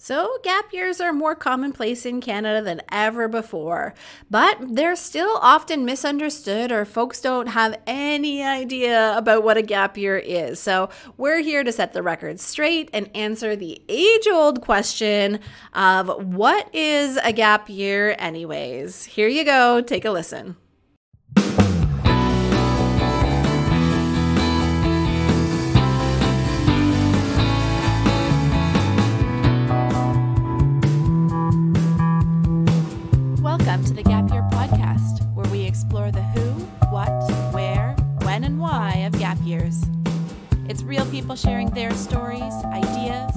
So, gap years are more commonplace in Canada than ever before, but they're still often misunderstood, or folks don't have any idea about what a gap year is. So, we're here to set the record straight and answer the age old question of what is a gap year, anyways. Here you go, take a listen. Real people sharing their stories, ideas,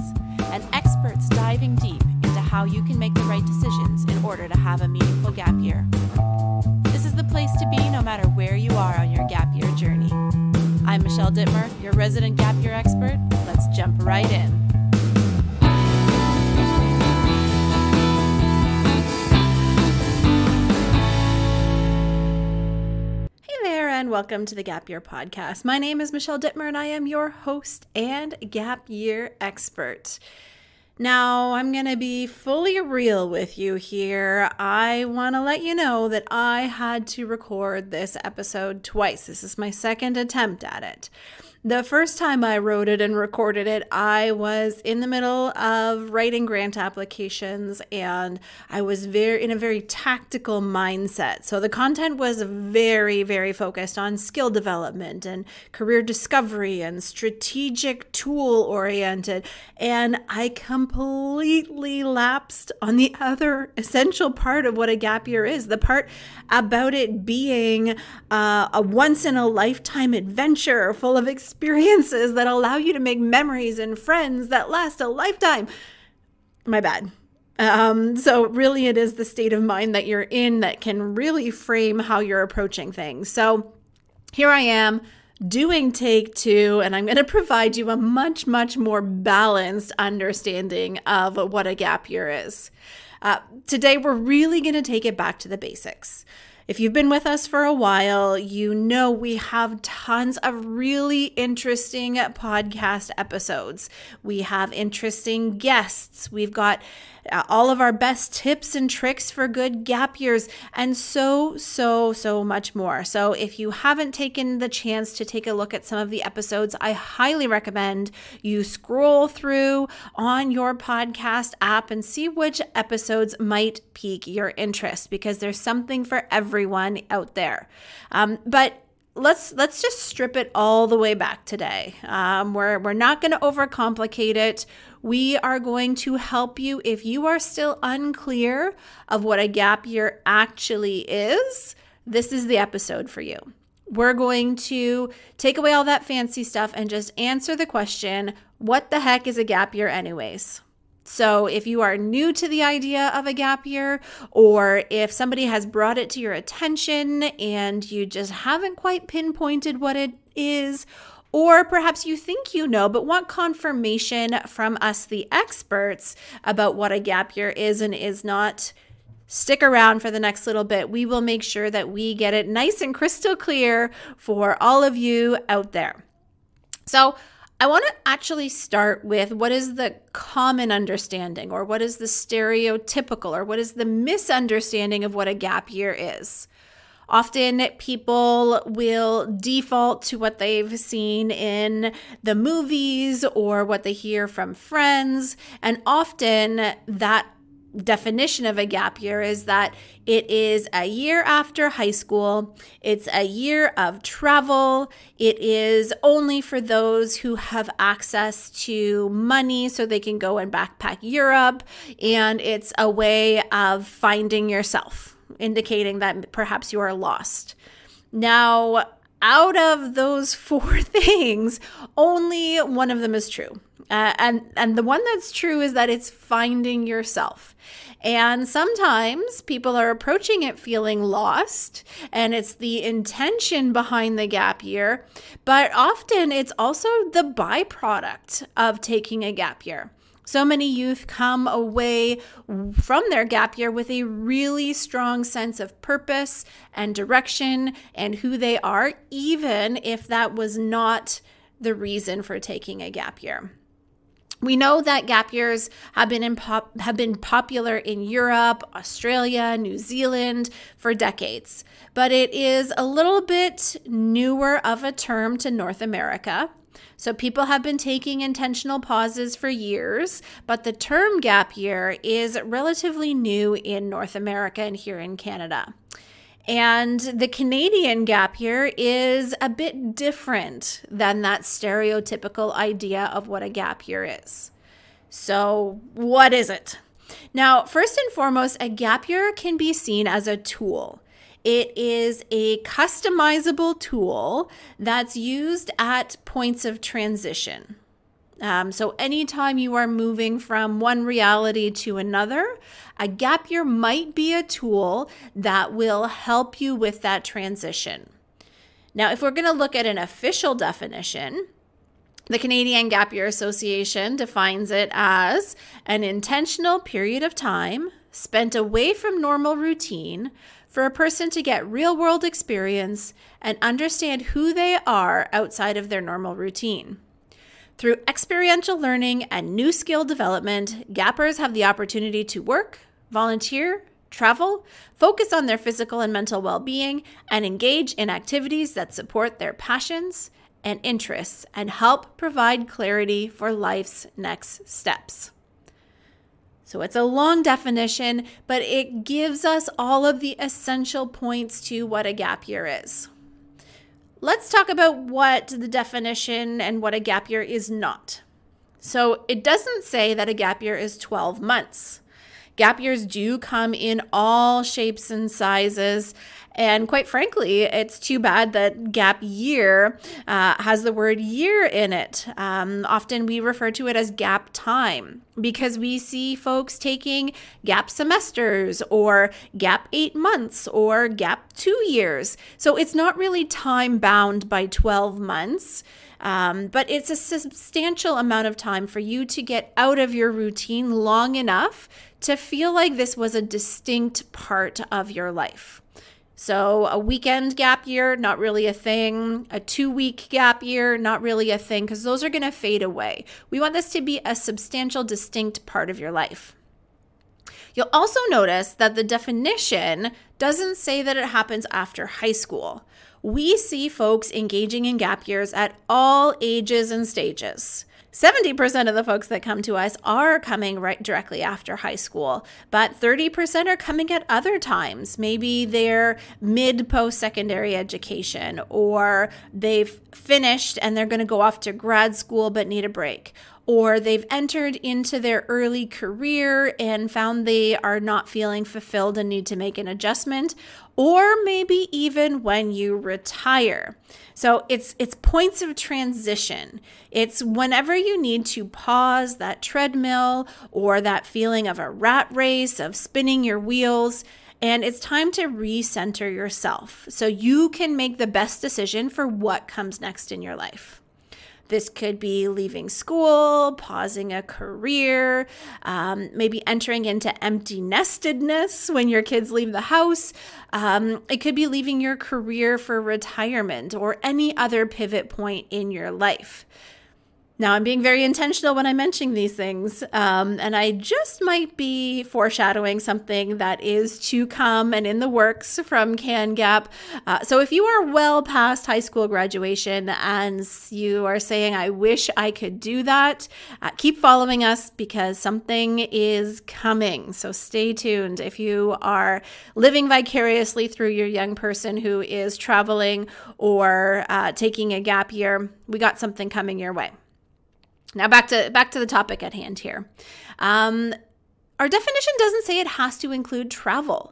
and experts diving deep into how you can make the right decisions in order to have a meaningful gap year. This is the place to be no matter where you are on your gap year journey. I'm Michelle Dittmer, your resident gap year expert. Let's jump right in. Welcome to the Gap Year Podcast. My name is Michelle Dittmer, and I am your host and Gap Year expert. Now, I'm going to be fully real with you here. I want to let you know that I had to record this episode twice. This is my second attempt at it. The first time I wrote it and recorded it, I was in the middle of writing grant applications and I was very in a very tactical mindset. So the content was very very focused on skill development and career discovery and strategic tool oriented and I completely lapsed on the other essential part of what a gap year is, the part about it being uh, a once in a lifetime adventure full of experience experiences that allow you to make memories and friends that last a lifetime. My bad. Um, so, really, it is the state of mind that you're in that can really frame how you're approaching things. So, here I am doing take two, and I'm going to provide you a much, much more balanced understanding of what a gap year is. Uh, today, we're really going to take it back to the basics. If you've been with us for a while, you know we have tons of really interesting podcast episodes. We have interesting guests. We've got all of our best tips and tricks for good gap years, and so, so, so much more. So, if you haven't taken the chance to take a look at some of the episodes, I highly recommend you scroll through on your podcast app and see which episodes might pique your interest because there's something for everyone out there. Um, but let's let's just strip it all the way back today. Um, we're we're not going to overcomplicate it. We are going to help you if you are still unclear of what a gap year actually is. This is the episode for you. We're going to take away all that fancy stuff and just answer the question what the heck is a gap year, anyways? So, if you are new to the idea of a gap year, or if somebody has brought it to your attention and you just haven't quite pinpointed what it is, or perhaps you think you know, but want confirmation from us, the experts, about what a gap year is and is not, stick around for the next little bit. We will make sure that we get it nice and crystal clear for all of you out there. So, I want to actually start with what is the common understanding, or what is the stereotypical, or what is the misunderstanding of what a gap year is. Often people will default to what they've seen in the movies or what they hear from friends. And often that definition of a gap year is that it is a year after high school, it's a year of travel, it is only for those who have access to money so they can go and backpack Europe, and it's a way of finding yourself indicating that perhaps you are lost. Now, out of those four things, only one of them is true. Uh, and and the one that's true is that it's finding yourself. And sometimes people are approaching it feeling lost, and it's the intention behind the gap year, but often it's also the byproduct of taking a gap year. So many youth come away from their gap year with a really strong sense of purpose and direction and who they are, even if that was not the reason for taking a gap year. We know that gap years have been pop, have been popular in Europe, Australia, New Zealand for decades, but it is a little bit newer of a term to North America. So people have been taking intentional pauses for years, but the term gap year is relatively new in North America and here in Canada. And the Canadian gap year is a bit different than that stereotypical idea of what a gap year is. So, what is it? Now, first and foremost, a gap year can be seen as a tool. It is a customizable tool that's used at points of transition. Um, so, anytime you are moving from one reality to another, a gap year might be a tool that will help you with that transition. Now, if we're going to look at an official definition, the Canadian Gap Year Association defines it as an intentional period of time spent away from normal routine for a person to get real world experience and understand who they are outside of their normal routine. Through experiential learning and new skill development, gappers have the opportunity to work, volunteer, travel, focus on their physical and mental well being, and engage in activities that support their passions and interests and help provide clarity for life's next steps. So it's a long definition, but it gives us all of the essential points to what a gap year is. Let's talk about what the definition and what a gap year is not. So, it doesn't say that a gap year is 12 months. Gap years do come in all shapes and sizes. And quite frankly, it's too bad that gap year uh, has the word year in it. Um, often we refer to it as gap time because we see folks taking gap semesters or gap eight months or gap two years. So it's not really time bound by 12 months. Um, but it's a substantial amount of time for you to get out of your routine long enough to feel like this was a distinct part of your life. So, a weekend gap year, not really a thing. A two week gap year, not really a thing, because those are going to fade away. We want this to be a substantial, distinct part of your life. You'll also notice that the definition doesn't say that it happens after high school. We see folks engaging in gap years at all ages and stages. 70% of the folks that come to us are coming right directly after high school, but 30% are coming at other times. Maybe they're mid post secondary education, or they've finished and they're going to go off to grad school but need a break, or they've entered into their early career and found they are not feeling fulfilled and need to make an adjustment, or maybe even when you retire. So it's it's points of transition. It's whenever you need to pause that treadmill or that feeling of a rat race of spinning your wheels and it's time to recenter yourself so you can make the best decision for what comes next in your life. This could be leaving school, pausing a career, um, maybe entering into empty nestedness when your kids leave the house. Um, it could be leaving your career for retirement or any other pivot point in your life. Now, I'm being very intentional when I'm mentioning these things, um, and I just might be foreshadowing something that is to come and in the works from CanGap. Uh, so, if you are well past high school graduation and you are saying, I wish I could do that, uh, keep following us because something is coming. So, stay tuned. If you are living vicariously through your young person who is traveling or uh, taking a gap year, we got something coming your way. Now back to back to the topic at hand here. Um, our definition doesn't say it has to include travel.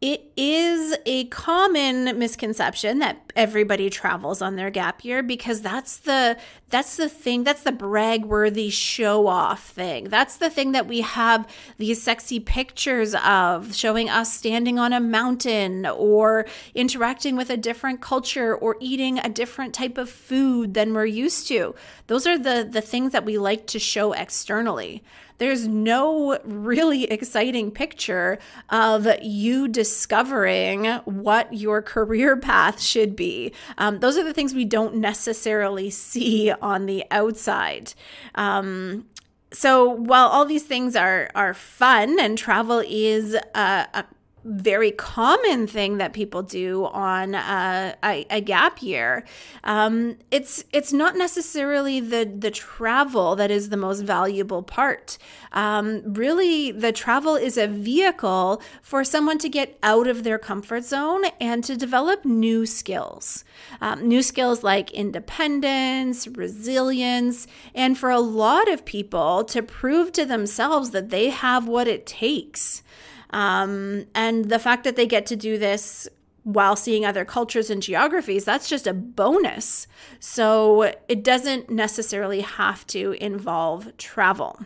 It is a common misconception that everybody travels on their gap year because that's the that's the thing that's the brag worthy show off thing. That's the thing that we have these sexy pictures of showing us standing on a mountain or interacting with a different culture or eating a different type of food than we're used to. Those are the the things that we like to show externally there's no really exciting picture of you discovering what your career path should be. Um, those are the things we don't necessarily see on the outside. Um, so while all these things are are fun and travel is a, a very common thing that people do on a, a, gap year. Um, it's it's not necessarily the the travel that is the most valuable part. Um, really, the travel is a vehicle for someone to get out of their comfort zone and to develop new skills, um, new skills like independence, resilience, and for a lot of people to prove to themselves that they have what it takes. Um, and the fact that they get to do this while seeing other cultures and geographies, that's just a bonus. So it doesn't necessarily have to involve travel.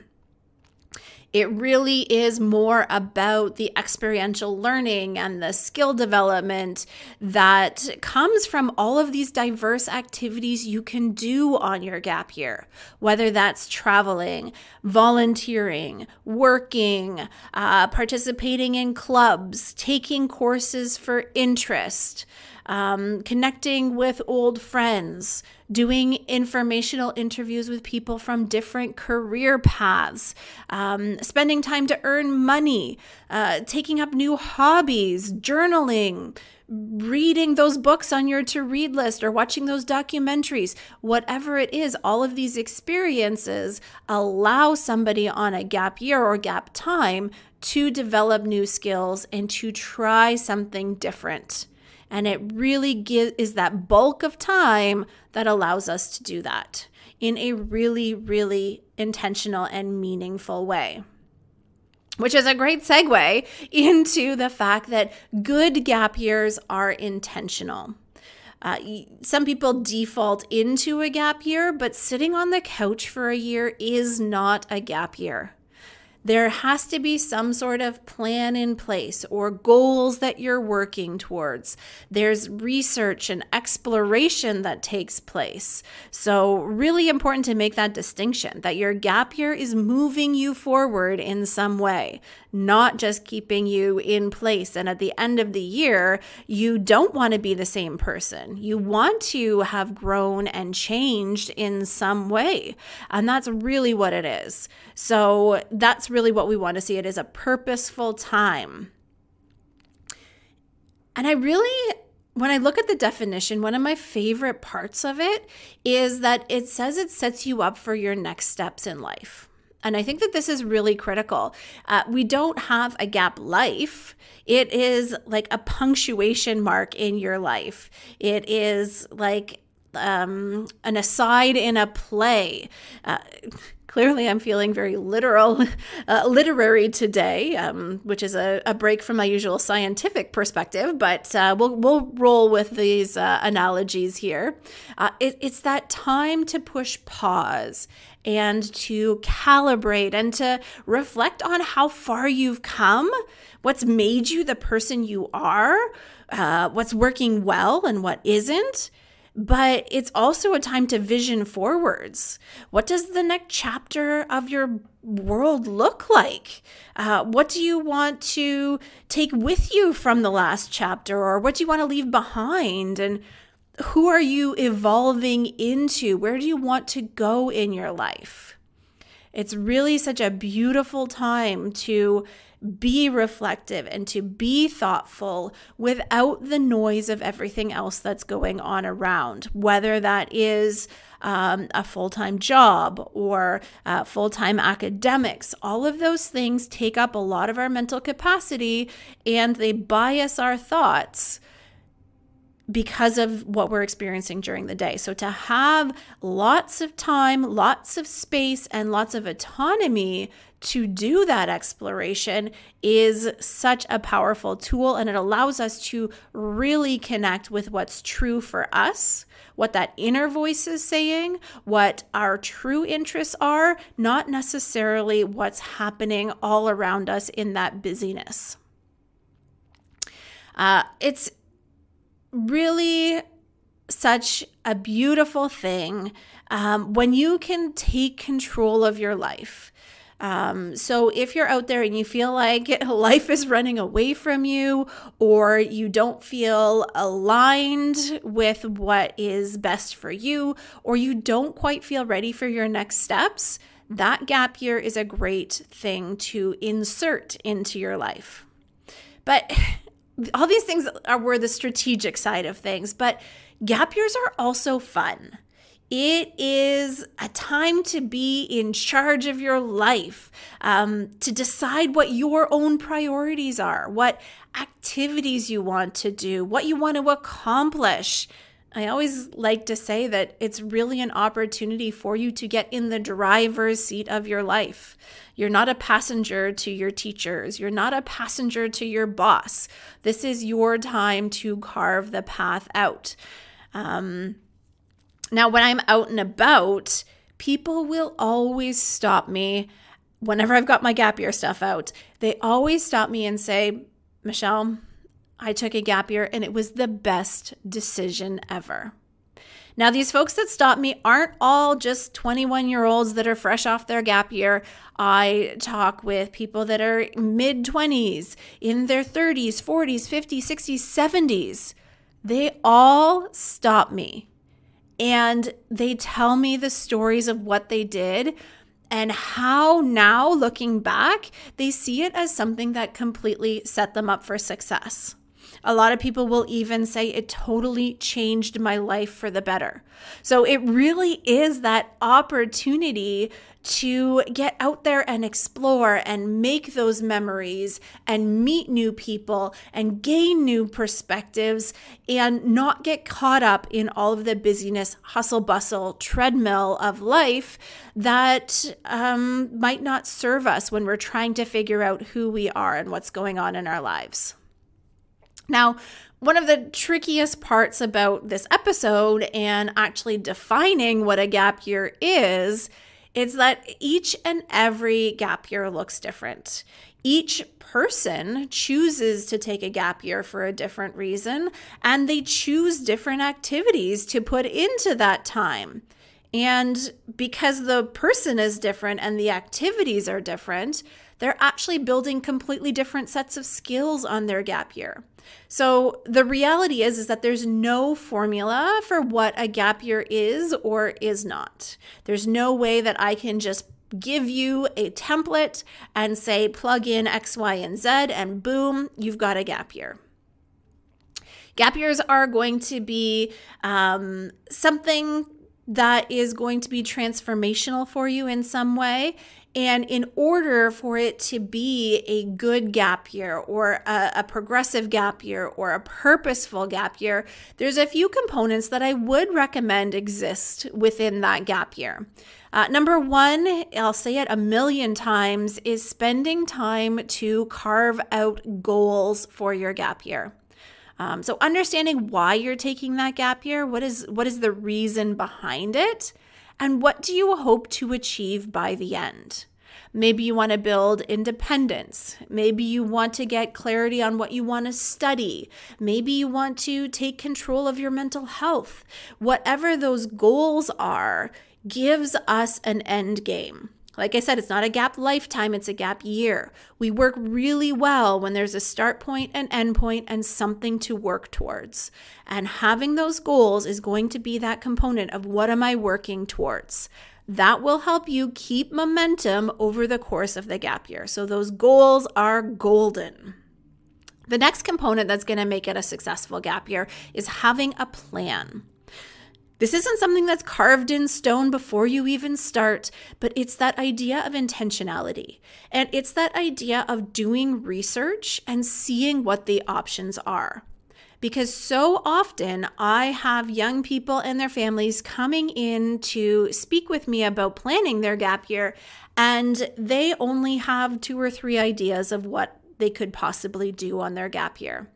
It really is more about the experiential learning and the skill development that comes from all of these diverse activities you can do on your gap year, whether that's traveling, volunteering, working, uh, participating in clubs, taking courses for interest um, connecting with old friends, doing informational interviews with people from different career paths, um, spending time to earn money, uh, taking up new hobbies, journaling, reading those books on your to read list or watching those documentaries, whatever it is, all of these experiences allow somebody on a gap year or gap time to develop new skills and to try something different. And it really gives is that bulk of time that allows us to do that in a really, really intentional and meaningful way. Which is a great segue into the fact that good gap years are intentional. Uh, some people default into a gap year, but sitting on the couch for a year is not a gap year. There has to be some sort of plan in place or goals that you're working towards. There's research and exploration that takes place. So, really important to make that distinction that your gap year is moving you forward in some way, not just keeping you in place. And at the end of the year, you don't want to be the same person. You want to have grown and changed in some way. And that's really what it is. So that's really what we want to see. It is a purposeful time. And I really when I look at the definition, one of my favorite parts of it is that it says it sets you up for your next steps in life. And I think that this is really critical. Uh, we don't have a gap life. It is like a punctuation mark in your life. It is like um, an aside in a play. Uh, clearly I'm feeling very literal, uh, literary today, um, which is a, a, break from my usual scientific perspective, but uh, we'll, we'll roll with these uh, analogies here. Uh, it, it's that time to push pause and to calibrate and to reflect on how far you've come, what's made you the person you are, uh, what's working well and what isn't but it's also a time to vision forwards. What does the next chapter of your world look like? Uh, what do you want to take with you from the last chapter, or what do you want to leave behind? And who are you evolving into? Where do you want to go in your life? It's really such a beautiful time to be reflective and to be thoughtful without the noise of everything else that's going on around, whether that is um, a full time job or uh, full time academics. All of those things take up a lot of our mental capacity and they bias our thoughts because of what we're experiencing during the day. So, to have lots of time, lots of space, and lots of autonomy to do that exploration is such a powerful tool and it allows us to really connect with what's true for us, what that inner voice is saying, what our true interests are, not necessarily what's happening all around us in that busyness. Uh, it's really such a beautiful thing um, when you can take control of your life. Um, so if you're out there and you feel like life is running away from you, or you don't feel aligned with what is best for you, or you don't quite feel ready for your next steps, that gap year is a great thing to insert into your life. But all these things are were the strategic side of things, but gap years are also fun. It is a time to be in charge of your life, um, to decide what your own priorities are, what activities you want to do, what you want to accomplish. I always like to say that it's really an opportunity for you to get in the driver's seat of your life. You're not a passenger to your teachers. You're not a passenger to your boss. This is your time to carve the path out. Um, now, when I'm out and about, people will always stop me whenever I've got my gap year stuff out. They always stop me and say, Michelle, I took a gap year and it was the best decision ever. Now, these folks that stop me aren't all just 21 year olds that are fresh off their gap year. I talk with people that are mid 20s, in their 30s, 40s, 50s, 60s, 70s. They all stop me and they tell me the stories of what they did and how now looking back, they see it as something that completely set them up for success. A lot of people will even say it totally changed my life for the better. So it really is that opportunity to get out there and explore and make those memories and meet new people and gain new perspectives and not get caught up in all of the busyness, hustle bustle, treadmill of life that um, might not serve us when we're trying to figure out who we are and what's going on in our lives. Now, one of the trickiest parts about this episode and actually defining what a gap year is, is that each and every gap year looks different. Each person chooses to take a gap year for a different reason, and they choose different activities to put into that time. And because the person is different and the activities are different, they're actually building completely different sets of skills on their gap year. So the reality is is that there's no formula for what a gap year is or is not. There's no way that I can just give you a template and say plug in X, Y, and Z, and boom, you've got a gap year. Gap years are going to be um, something that is going to be transformational for you in some way. And in order for it to be a good gap year or a, a, progressive gap year or a purposeful gap year, there's a few components that I would recommend exist within that gap year. Uh, number one, I'll say it a million times, is spending time to carve out goals for your gap year. Um, so understanding why you're taking that gap year, what is what is the reason behind it, and what do you hope to achieve by the end? Maybe you want to build independence. Maybe you want to get clarity on what you want to study. Maybe you want to take control of your mental health. Whatever those goals are, gives us an end game. Like I said, it's not a gap lifetime, it's a gap year. We work really well when there's a start point, an end point, and something to work towards. And having those goals is going to be that component of what am I working towards? That will help you keep momentum over the course of the gap year. So those goals are golden. The next component that's going to make it a successful gap year is having a plan. This isn't something that's carved in stone before you even start, but it's that idea of intentionality. And it's that idea of doing research and seeing what the options are. Because so often I have young people and their families coming in to speak with me about planning their gap year, and they only have two or three ideas of what they could possibly do on their gap year.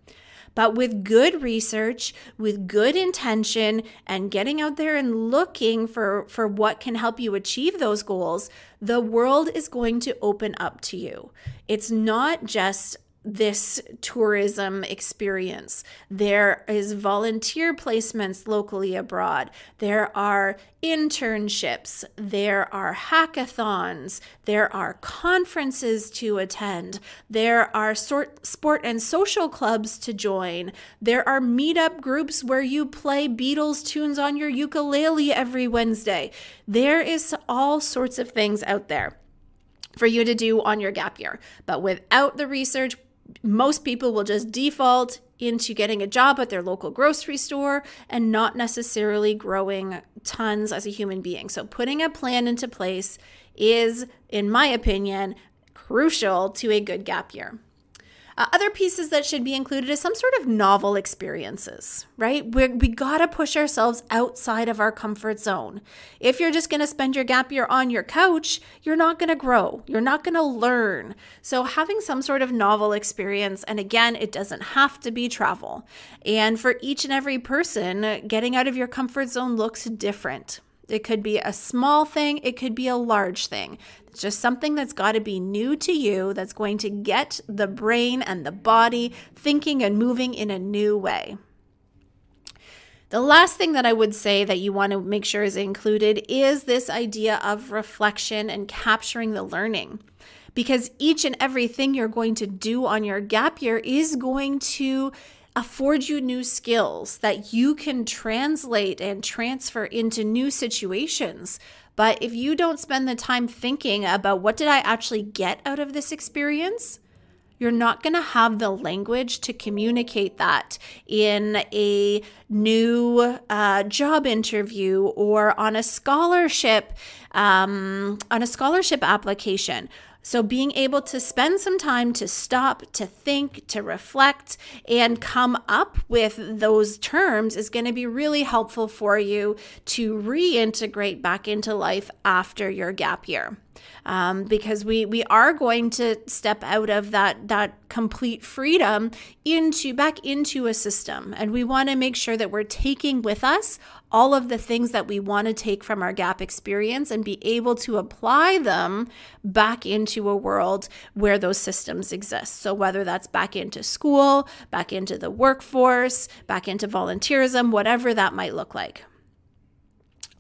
But with good research, with good intention, and getting out there and looking for, for what can help you achieve those goals, the world is going to open up to you. It's not just this tourism experience. There is volunteer placements locally abroad. There are internships. There are hackathons. There are conferences to attend. There are sort, sport and social clubs to join. There are meetup groups where you play Beatles tunes on your ukulele every Wednesday. There is all sorts of things out there for you to do on your gap year. But without the research, most people will just default into getting a job at their local grocery store and not necessarily growing tons as a human being. So, putting a plan into place is, in my opinion, crucial to a good gap year. Uh, other pieces that should be included is some sort of novel experiences, right? We're, we got to push ourselves outside of our comfort zone. If you're just going to spend your gap year on your couch, you're not going to grow. You're not going to learn. So, having some sort of novel experience, and again, it doesn't have to be travel. And for each and every person, getting out of your comfort zone looks different. It could be a small thing, it could be a large thing. It's just something that's got to be new to you that's going to get the brain and the body thinking and moving in a new way. The last thing that I would say that you want to make sure is included is this idea of reflection and capturing the learning. Because each and everything you're going to do on your gap year is going to afford you new skills that you can translate and transfer into new situations. But if you don't spend the time thinking about what did I actually get out of this experience, you're not going to have the language to communicate that in a new uh, job interview or on a scholarship um, on a scholarship application so, being able to spend some time to stop, to think, to reflect, and come up with those terms is going to be really helpful for you to reintegrate back into life after your gap year um, because we we are going to step out of that that complete freedom into back into a system, and we want to make sure that we're taking with us all of the things that we want to take from our gap experience and be able to apply them back into a world where those systems exist. So, whether that's back into school, back into the workforce, back into volunteerism, whatever that might look like.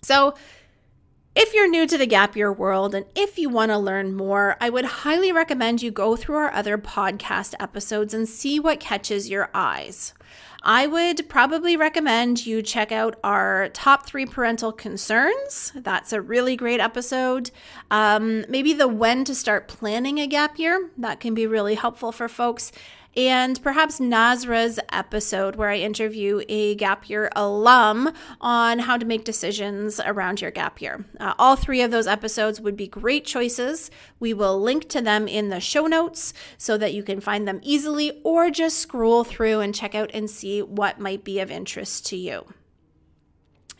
So, if you're new to the gap year world and if you want to learn more, I would highly recommend you go through our other podcast episodes and see what catches your eyes. I would probably recommend you check out our top three parental concerns. That's a really great episode. Um, maybe the when to start planning a gap year. That can be really helpful for folks and perhaps Nazra's episode where I interview a gap year alum on how to make decisions around your gap year. Uh, all three of those episodes would be great choices. We will link to them in the show notes so that you can find them easily or just scroll through and check out and see what might be of interest to you.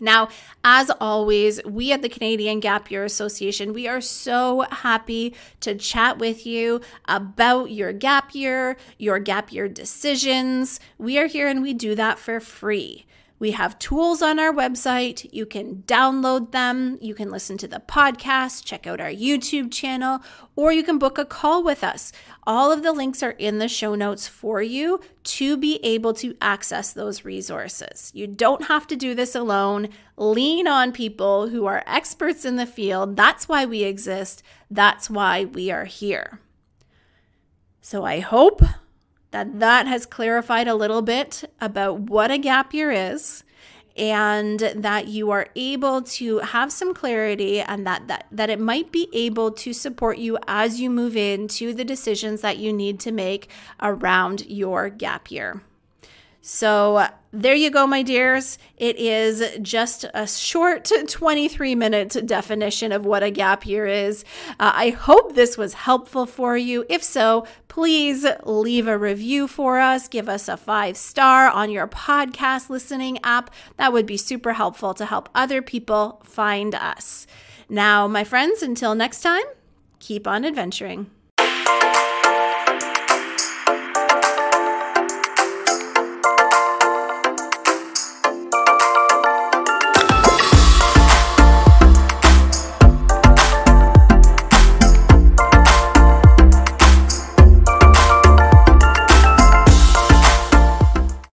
Now, as always, we at the Canadian Gap Year Association, we are so happy to chat with you about your gap year, your gap year decisions. We are here and we do that for free. We have tools on our website. You can download them. You can listen to the podcast, check out our YouTube channel, or you can book a call with us. All of the links are in the show notes for you to be able to access those resources. You don't have to do this alone. Lean on people who are experts in the field. That's why we exist. That's why we are here. So I hope that that has clarified a little bit about what a gap year is and that you are able to have some clarity and that, that that it might be able to support you as you move into the decisions that you need to make around your gap year. So there you go, my dears. It is just a short 23 minute definition of what a gap year is. Uh, I hope this was helpful for you. If so, please leave a review for us. Give us a five star on your podcast listening app. That would be super helpful to help other people find us. Now, my friends, until next time, keep on adventuring.